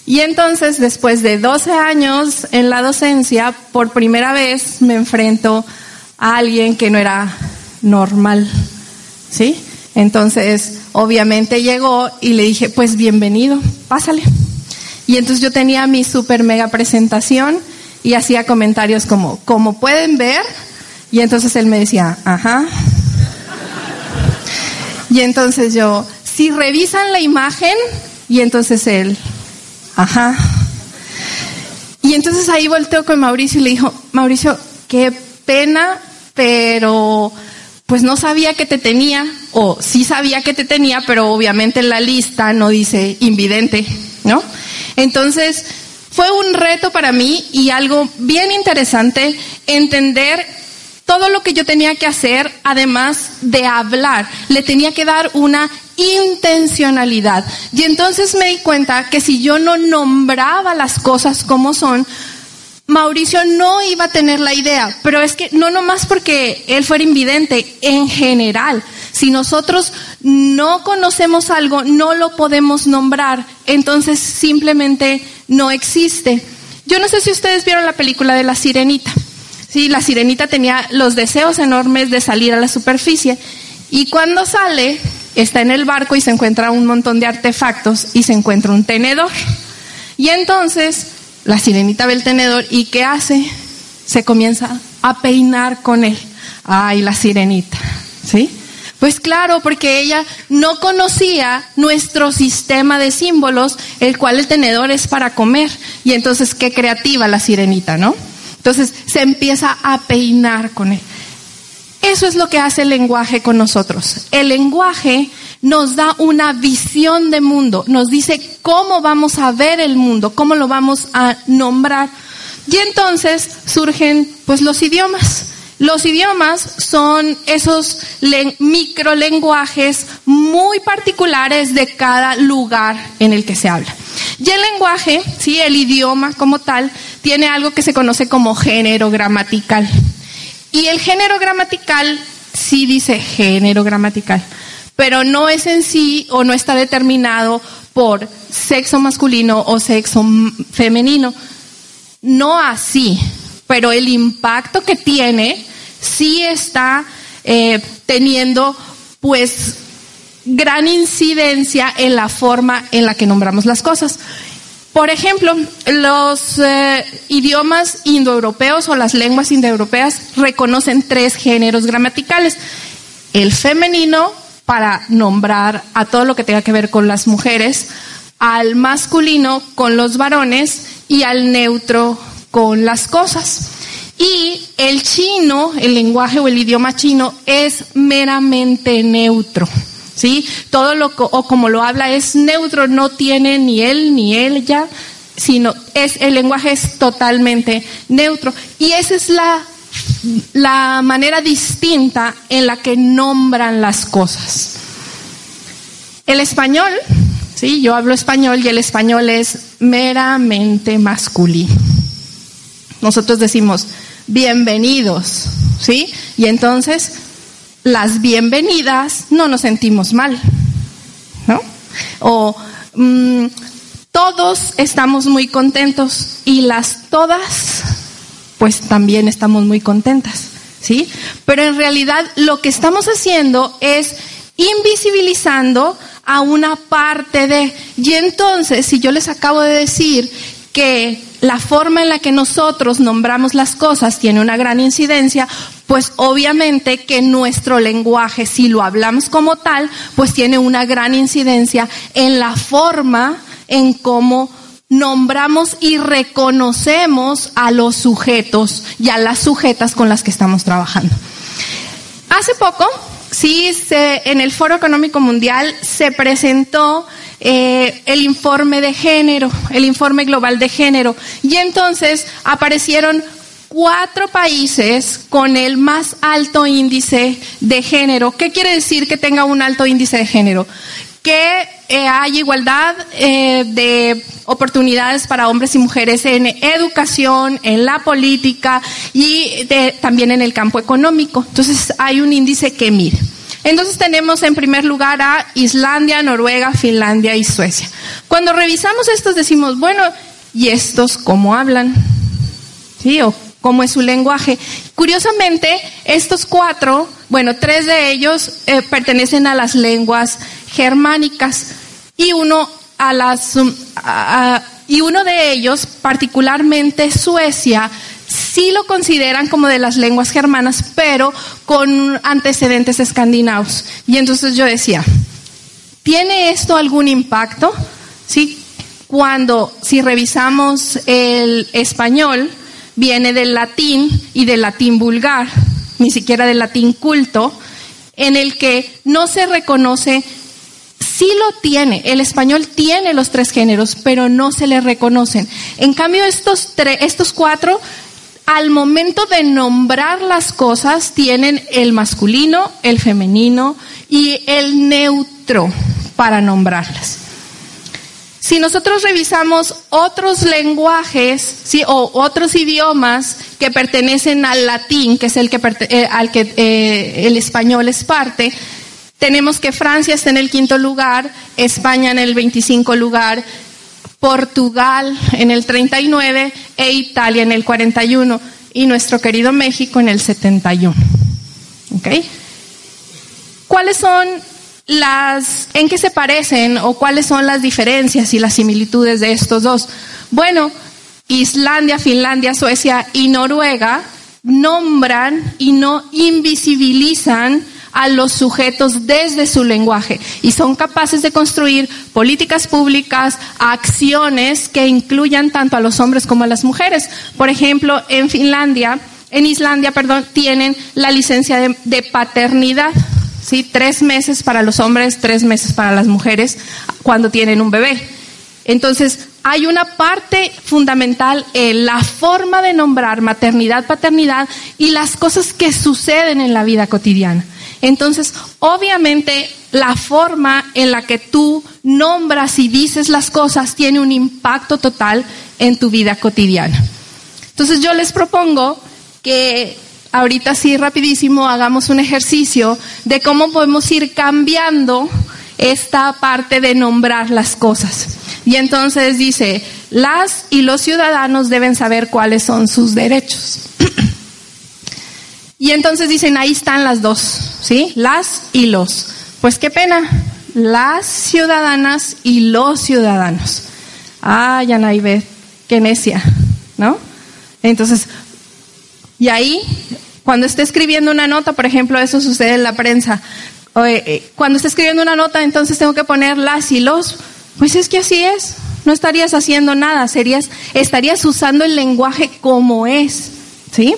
Y entonces, después de 12 años en la docencia, por primera vez me enfrento a alguien que no era normal, ¿sí? Entonces, obviamente llegó y le dije, pues bienvenido, pásale. Y entonces yo tenía mi super mega presentación y hacía comentarios como, como pueden ver, y entonces él me decía, ajá. Y entonces yo, si revisan la imagen, y entonces él, ajá. Y entonces ahí volteó con Mauricio y le dijo, Mauricio, qué pena, pero pues no sabía que te tenía, o sí sabía que te tenía, pero obviamente en la lista no dice invidente, ¿no? Entonces, fue un reto para mí y algo bien interesante entender todo lo que yo tenía que hacer, además de hablar, le tenía que dar una intencionalidad. Y entonces me di cuenta que si yo no nombraba las cosas como son, Mauricio no iba a tener la idea, pero es que no nomás porque él fuera invidente, en general, si nosotros no conocemos algo, no lo podemos nombrar, entonces simplemente no existe. Yo no sé si ustedes vieron la película de la sirenita. Sí, la sirenita tenía los deseos enormes de salir a la superficie y cuando sale está en el barco y se encuentra un montón de artefactos y se encuentra un tenedor. Y entonces la sirenita ve el tenedor y ¿qué hace? Se comienza a peinar con él. Ay, la sirenita, ¿sí? Pues claro, porque ella no conocía nuestro sistema de símbolos, el cual el tenedor es para comer. Y entonces, qué creativa la sirenita, ¿no? Entonces se empieza a peinar con él. Eso es lo que hace el lenguaje con nosotros. El lenguaje nos da una visión de mundo, nos dice cómo vamos a ver el mundo, cómo lo vamos a nombrar. Y entonces surgen pues los idiomas. Los idiomas son esos microlenguajes muy particulares de cada lugar en el que se habla. Y el lenguaje, sí, el idioma como tal, tiene algo que se conoce como género gramatical. Y el género gramatical sí dice género gramatical, pero no es en sí o no está determinado por sexo masculino o sexo femenino. No así, pero el impacto que tiene sí está eh, teniendo pues gran incidencia en la forma en la que nombramos las cosas. Por ejemplo, los eh, idiomas indoeuropeos o las lenguas indoeuropeas reconocen tres géneros gramaticales. El femenino para nombrar a todo lo que tenga que ver con las mujeres, al masculino con los varones y al neutro con las cosas. Y el chino, el lenguaje o el idioma chino es meramente neutro. ¿Sí? Todo lo o como lo habla es neutro, no tiene ni él ni ella, sino es el lenguaje es totalmente neutro y esa es la la manera distinta en la que nombran las cosas. El español, sí, yo hablo español y el español es meramente masculino. Nosotros decimos bienvenidos, ¿sí? Y entonces las bienvenidas no nos sentimos mal, ¿no? O mm, todos estamos muy contentos y las todas, pues también estamos muy contentas, ¿sí? Pero en realidad lo que estamos haciendo es invisibilizando a una parte de, y entonces si yo les acabo de decir que la forma en la que nosotros nombramos las cosas tiene una gran incidencia, pues obviamente que nuestro lenguaje, si lo hablamos como tal, pues tiene una gran incidencia en la forma en cómo nombramos y reconocemos a los sujetos y a las sujetas con las que estamos trabajando. Hace poco, sí, se- en el Foro Económico Mundial se presentó eh, el informe de género, el informe global de género, y entonces aparecieron cuatro países con el más alto índice de género. ¿Qué quiere decir que tenga un alto índice de género? que eh, hay igualdad eh, de oportunidades para hombres y mujeres en educación, en la política y también en el campo económico. Entonces hay un índice que mide. Entonces tenemos en primer lugar a Islandia, Noruega, Finlandia y Suecia. Cuando revisamos estos decimos, bueno, ¿y estos cómo hablan? ¿Sí? O cómo es su lenguaje. Curiosamente, estos cuatro, bueno, tres de ellos eh, pertenecen a las lenguas germánicas y uno a las a- y uno de ellos, particularmente Suecia, sí lo consideran como de las lenguas germanas, pero con antecedentes escandinavos. Y entonces yo decía, ¿tiene esto algún impacto? Sí, cuando si revisamos el español viene del latín y del latín vulgar, ni siquiera del latín culto, en el que no se reconoce sí lo tiene, el español tiene los tres géneros, pero no se le reconocen. En cambio, estos, tre- estos cuatro, al momento de nombrar las cosas, tienen el masculino, el femenino y el neutro para nombrarlas. Si nosotros revisamos otros lenguajes, o otros idiomas que pertenecen al latín, que es el que eh, al que eh, el español es parte, tenemos que Francia está en el quinto lugar, España en el 25 lugar, Portugal en el 39 e Italia en el 41 y nuestro querido México en el 71. ¿Ok? ¿Cuáles son las, en qué se parecen o cuáles son las diferencias y las similitudes de estos dos? Bueno, Islandia, Finlandia, Suecia y Noruega nombran y no invisibilizan a los sujetos desde su lenguaje y son capaces de construir políticas públicas, acciones que incluyan tanto a los hombres como a las mujeres. Por ejemplo, en Finlandia, en Islandia, perdón, tienen la licencia de, paternidad. ¿sí? Tres meses para los hombres, tres meses para las mujeres cuando tienen un bebé. Entonces, hay una parte fundamental en la forma de nombrar maternidad, paternidad y las cosas que suceden en la vida cotidiana. Entonces, obviamente, la forma en la que tú nombras y dices las cosas tiene un impacto total en tu vida cotidiana. Entonces, yo les propongo que ahorita sí, rapidísimo, hagamos un ejercicio de cómo podemos ir cambiando esta parte de nombrar las cosas. Y entonces dice, las y los ciudadanos deben saber cuáles son sus derechos. Y entonces dicen, ahí están las dos, ¿sí? Las y los. Pues qué pena, las ciudadanas y los ciudadanos. Ah, Yanaibet, qué necia, ¿no? Entonces, y ahí, cuando esté escribiendo una nota, por ejemplo, eso sucede en la prensa, eh, cuando esté escribiendo una nota, entonces tengo que poner las y los, pues es que así es, no estarías haciendo nada, serías, estarías usando el lenguaje como es, ¿sí?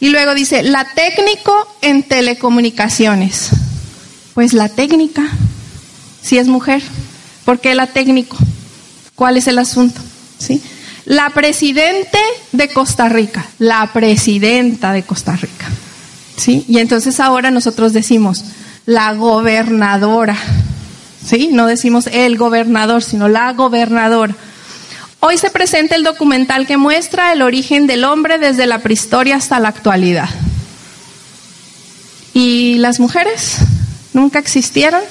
Y luego dice, la técnico en telecomunicaciones. Pues la técnica, si es mujer, ¿por qué la técnico? ¿Cuál es el asunto? ¿Sí? La presidente de Costa Rica, la presidenta de Costa Rica. ¿Sí? Y entonces ahora nosotros decimos la gobernadora. ¿Sí? No decimos el gobernador, sino la gobernadora. Hoy se presenta el documental que muestra el origen del hombre desde la prehistoria hasta la actualidad. ¿Y las mujeres nunca existieron?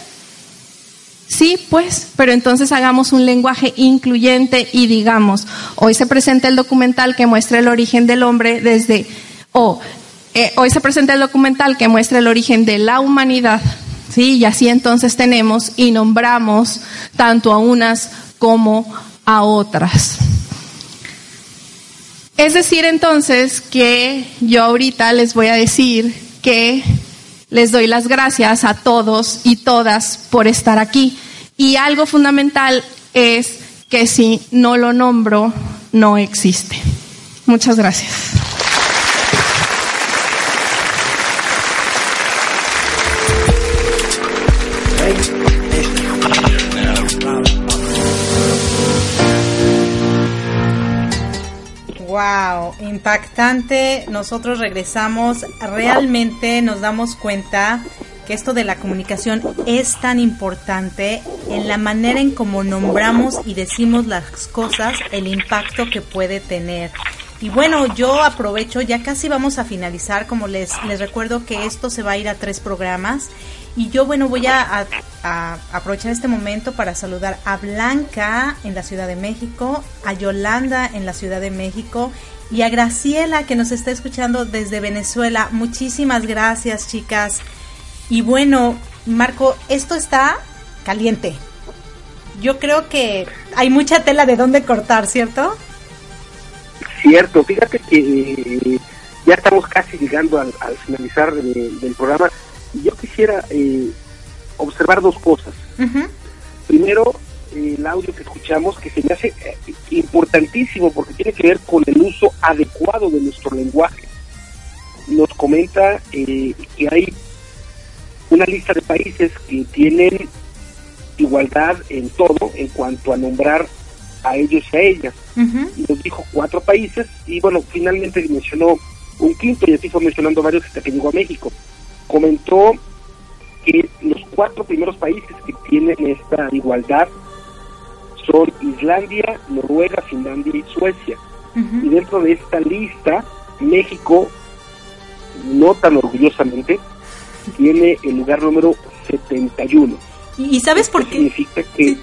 Sí, pues, pero entonces hagamos un lenguaje incluyente y digamos, hoy se presenta el documental que muestra el origen del hombre desde, o eh, hoy se presenta el documental que muestra el origen de la humanidad, ¿sí? Y así entonces tenemos y nombramos tanto a unas como a otras. Es decir, entonces, que yo ahorita les voy a decir que les doy las gracias a todos y todas por estar aquí. Y algo fundamental es que si no lo nombro, no existe. Muchas gracias. Wow, impactante. Nosotros regresamos, realmente nos damos cuenta que esto de la comunicación es tan importante en la manera en cómo nombramos y decimos las cosas, el impacto que puede tener. Y bueno, yo aprovecho, ya casi vamos a finalizar, como les, les recuerdo que esto se va a ir a tres programas. Y yo, bueno, voy a, aprovechar este momento para saludar a Blanca en la Ciudad de México, a Yolanda en la Ciudad de México y a Graciela que nos está escuchando desde Venezuela. Muchísimas gracias, chicas. Y bueno, Marco, esto está caliente. Yo creo que hay mucha tela de dónde cortar, ¿cierto? Cierto, fíjate que eh, ya estamos casi llegando al, al finalizar de- del programa. Y Yo quisiera eh, observar dos cosas. Primero, el audio que escuchamos, que se me hace eh, importantísimo porque tiene que ver con el uso adecuado de nuestro lenguaje. Nos comenta eh, que hay una lista de países que tienen igualdad en todo en cuanto a nombrar a ellos y a ellas. Y nos dijo cuatro países y bueno, finalmente mencionó un quinto y así fue mencionando varios hasta que llegó a México. Comentó que los cuatro primeros países que tienen esta igualdad son Islandia, Noruega, Finlandia y Suecia. Y dentro de esta lista, México, no tan orgullosamente, tiene el lugar número 71. ¿Y, y sabes por qué? Significa que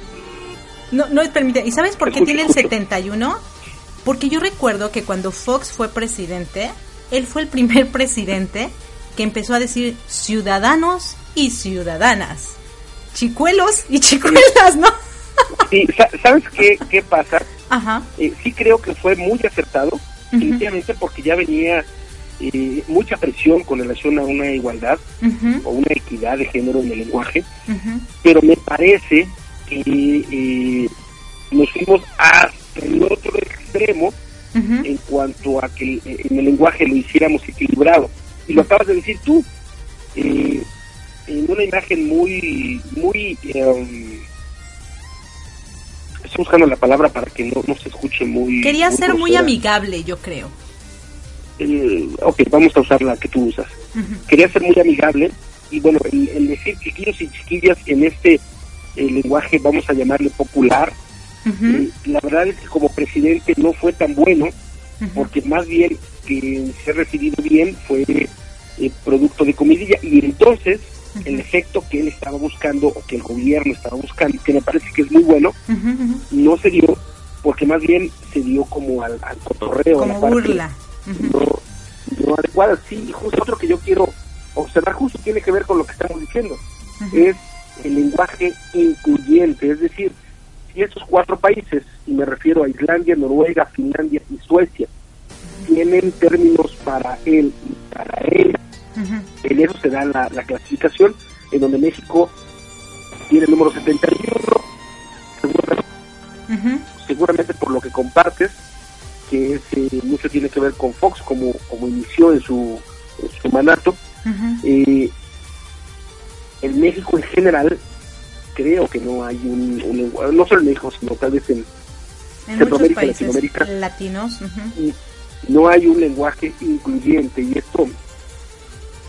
No, no, permite. ¿Y sabes por qué Escucho, tiene el escucho. 71? Porque yo recuerdo que cuando Fox fue presidente, él fue el primer presidente que empezó a decir ciudadanos y ciudadanas. Chicuelos y chicuelas, ¿no? Sí, sa- ¿sabes qué, qué pasa? Ajá. Eh, sí creo que fue muy acertado, definitivamente porque ya venía eh, mucha presión con relación a una igualdad o una equidad de género en el lenguaje, pero me parece que eh, nos fuimos hasta el otro extremo en cuanto a que eh, en el lenguaje lo hiciéramos equilibrado. Y lo acabas de decir tú, eh, en una imagen muy, muy... eh, estoy buscando la palabra para que no, no se escuche muy... Quería ser muy amigable, yo creo. Eh, ok, vamos a usar la que tú usas. Quería ser muy amigable y bueno, el, el decir chiquillos y chiquillas en este eh, lenguaje, vamos a llamarle popular, eh, la verdad es que como presidente no fue tan bueno porque más bien que se ha recibido bien fue eh, producto de comidilla y entonces el efecto que él estaba buscando o que el gobierno estaba buscando, que me parece que es muy bueno, no se dio porque más bien se dio como al, al cotorreo. a la Como parte burla. no, no adecuada. Sí, justo otro que yo quiero observar justo tiene que ver con lo que estamos diciendo. Es el lenguaje incluyente, es decir, si esos cuatro países, y me refiero a Islandia, Noruega, Finlandia y Suecia, tienen términos para él y para ella, en eso se da la, la clasificación, en donde México tiene el número 71, seguramente, seguramente por lo que compartes, que es, eh, mucho tiene que ver con Fox, como, como inició en su, en su mandato. Eh, en México en general, creo que no hay un, un lenguaje, no solo en México, sino tal vez en, Centroamérica, países Latinoamérica, latinos. y no hay un lenguaje incluyente y esto,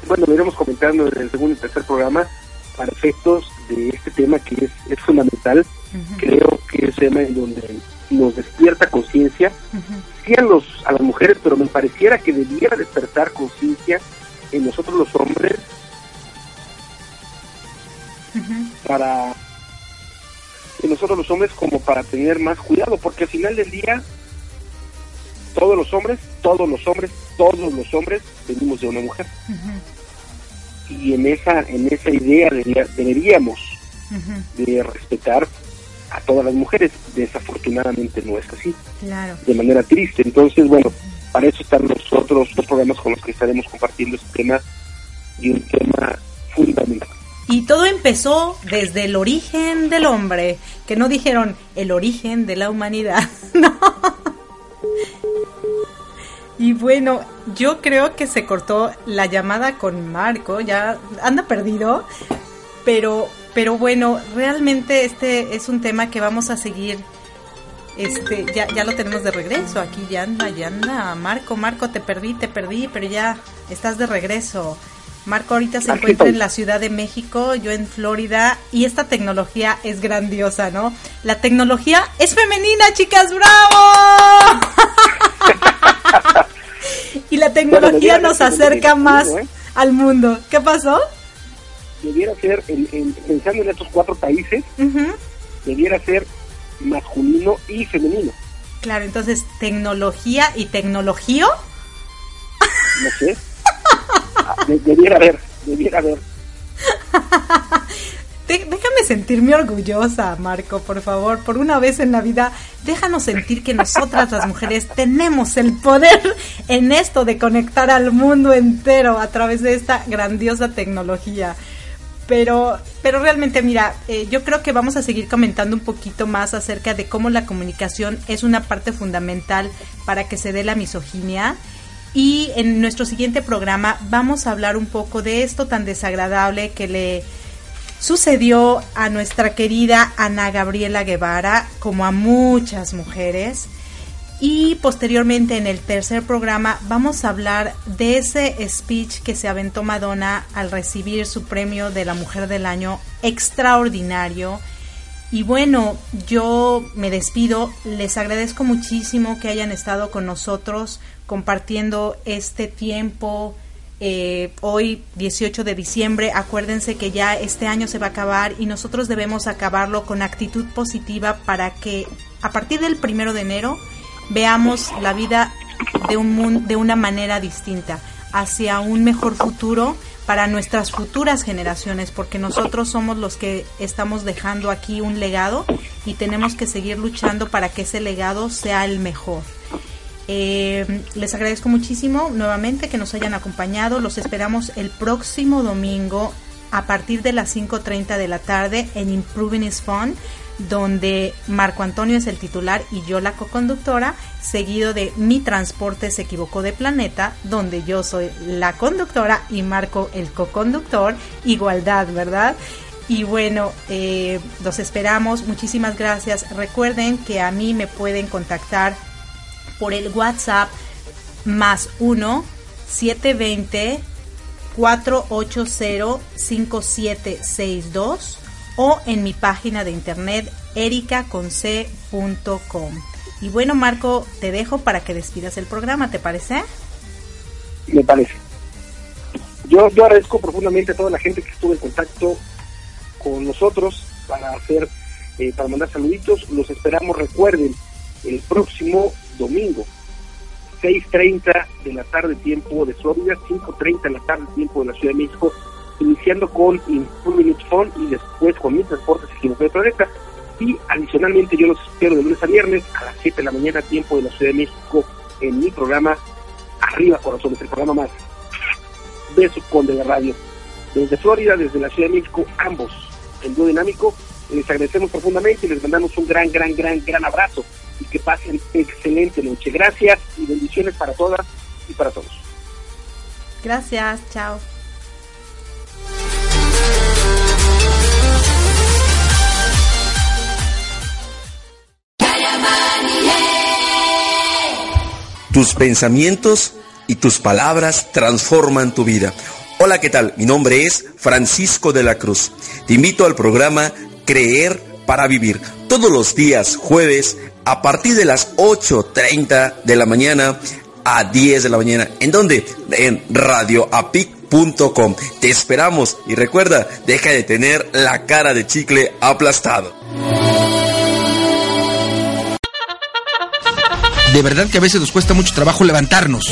bueno, lo iremos comentando en el segundo y tercer programa para efectos de este tema que es, es fundamental. Creo que es un tema en donde nos despierta conciencia, sí a, los, a las mujeres, pero me pareciera que debiera despertar conciencia en nosotros los hombres para nosotros los hombres como para tener más cuidado, porque al final del día todos los hombres, todos los hombres, todos los hombres venimos de una mujer. Y en esa en esa idea debería- deberíamos de respetar a todas las mujeres. Desafortunadamente no es así, Claro. de manera triste. Entonces, bueno, para eso están los otros dos programas con los que estaremos compartiendo este tema y un tema fundamental. Y todo empezó desde el origen del hombre, que no dijeron el origen de la humanidad, no. Y bueno, yo creo que se cortó la llamada con Marco, ya anda perdido, pero pero bueno, realmente este es un tema que vamos a seguir este ya ya lo tenemos de regreso, aquí ya anda, ya anda. Marco, Marco, te perdí, te perdí, pero ya estás de regreso. Marco ahorita se Aquí encuentra estoy. en la Ciudad de México, yo en Florida, y esta tecnología es grandiosa, ¿no? La tecnología es femenina, chicas, ¡bravo! y la tecnología nos acerca más ¿eh? al mundo. ¿Qué pasó? Debiera ser, en- en- pensando en estos cuatro países, debiera ser masculino y femenino. Claro, entonces tecnología y tecnología. No sé. De- debiera haber, debiera haber. Déjame sentirme orgullosa, Marco, por favor. Por una vez en la vida, déjanos sentir que nosotras las mujeres tenemos el poder en esto de conectar al mundo entero a través de esta grandiosa tecnología. Pero, pero realmente, mira, eh, yo creo que vamos a seguir comentando un poquito más acerca de cómo la comunicación es una parte fundamental para que se dé la misoginia. Y en nuestro siguiente programa vamos a hablar un poco de esto tan desagradable que le sucedió a nuestra querida Ana Gabriela Guevara, como a muchas mujeres. Y posteriormente en el tercer programa vamos a hablar de ese speech que se aventó Madonna al recibir su premio de la Mujer del Año extraordinario. Y bueno, yo me despido, les agradezco muchísimo que hayan estado con nosotros compartiendo este tiempo. Eh, hoy 18 de diciembre, acuérdense que ya este año se va a acabar y nosotros debemos acabarlo con actitud positiva para que a partir del primero de enero veamos la vida de, un de una manera distinta, hacia un mejor futuro para nuestras futuras generaciones, porque nosotros somos los que estamos dejando aquí un legado y tenemos que seguir luchando para que ese legado sea el mejor. Eh, les agradezco muchísimo nuevamente que nos hayan acompañado. Los esperamos el próximo domingo a partir de las 5.30 de la tarde en Improving is Fun, donde Marco Antonio es el titular y yo la coconductora, seguido de Mi Transporte se equivocó de planeta, donde yo soy la conductora y Marco el coconductor. Igualdad, ¿verdad? Y bueno, eh, los esperamos. Muchísimas gracias. Recuerden que a mí me pueden contactar por el WhatsApp más 1 720 480 5762 o en mi página de internet ericaconc.com. Y bueno, Marco, te dejo para que despidas el programa, ¿te parece? Me parece. Yo, yo agradezco profundamente a toda la gente que estuvo en contacto con nosotros para hacer, eh, para mandar saluditos. Los esperamos, recuerden, el próximo domingo, 6.30 de la tarde tiempo de Florida, 5.30 de la tarde tiempo de la Ciudad de México, iniciando con Two Minutes Fun y después con mis transportes equivocados de planeta. Y adicionalmente yo los espero de lunes a viernes a las 7 de la mañana tiempo de la Ciudad de México en mi programa Arriba Corazones, el programa más de su Conde de Radio. Desde Florida, desde la Ciudad de México, ambos en dúo dinámico, les agradecemos profundamente y les mandamos un gran, gran, gran, gran abrazo y que pasen excelente noche. Gracias y bendiciones para todas y para todos. Gracias, chao. Tus pensamientos y tus palabras transforman tu vida. Hola, ¿qué tal? Mi nombre es Francisco de la Cruz. Te invito al programa Creer para Vivir. Todos los días jueves a partir de las 8.30 de la mañana a 10 de la mañana. ¿En dónde? En radioapic.com. Te esperamos y recuerda, deja de tener la cara de chicle aplastado. De verdad que a veces nos cuesta mucho trabajo levantarnos.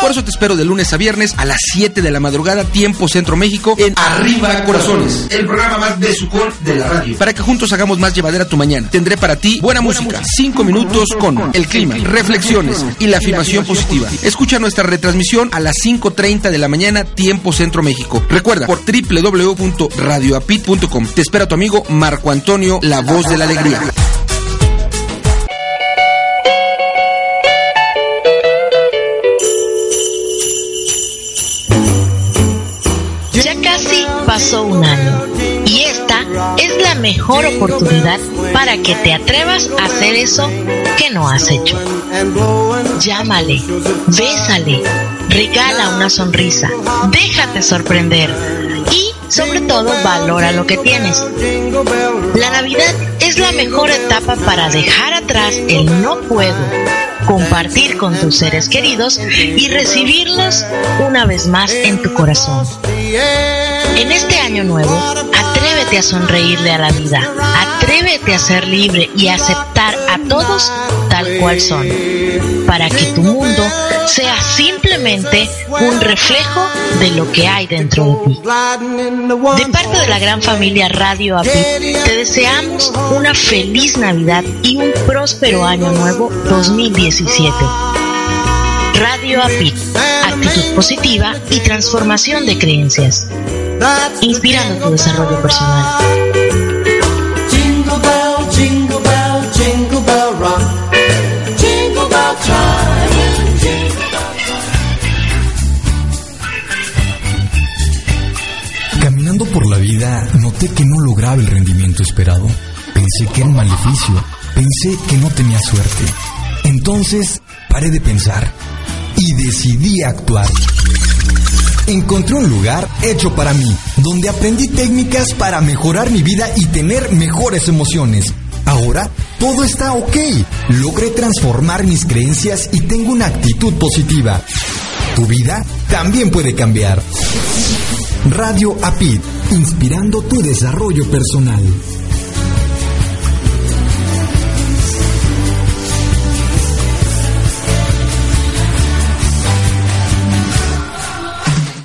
Por eso te espero de lunes a viernes a las 7 de la madrugada, tiempo Centro México, en Arriba Corazones, el programa más de sucor de la radio. Para que juntos hagamos más llevadera tu mañana. Tendré para ti buena, música, 5 minutos con el clima, reflexiones y la afirmación positiva. Escucha nuestra retransmisión a las 5.30 de la mañana, tiempo Centro México. Recuerda, por www.radioapit.com. Te espera tu amigo Marco Antonio, la voz de la alegría. Pasó un año y esta es la mejor oportunidad para que te atrevas a hacer eso que no has hecho. Llámale, bésale, regala una sonrisa, déjate sorprender y sobre todo valora lo que tienes. La Navidad es la mejor etapa para dejar atrás el no puedo, compartir con tus seres queridos y recibirlos una vez más en tu corazón. En este año nuevo, atrévete a sonreírle a la vida, atrévete a ser libre y a aceptar a todos tal cual son, para que tu mundo sea simplemente un reflejo de lo que hay dentro de ti. De parte de la gran familia Radio API, te deseamos una feliz Navidad y un próspero año nuevo 2017. Radio API, actitud positiva y transformación de creencias, inspirando tu desarrollo personal. Jingle bell, jingle bell, jingle bell rock. Jingle bell time. Jingle Caminando por la vida, noté que no lograba el rendimiento esperado. Pensé que era un maleficio. Pensé que no tenía suerte. Entonces, paré de pensar y decidí actuar. Encontré un lugar hecho para mí, donde aprendí técnicas para mejorar mi vida y tener mejores emociones. Ahora todo está ok. Logré transformar mis creencias y tengo una actitud positiva. Tu vida también puede cambiar. Radio APID, inspirando tu desarrollo personal.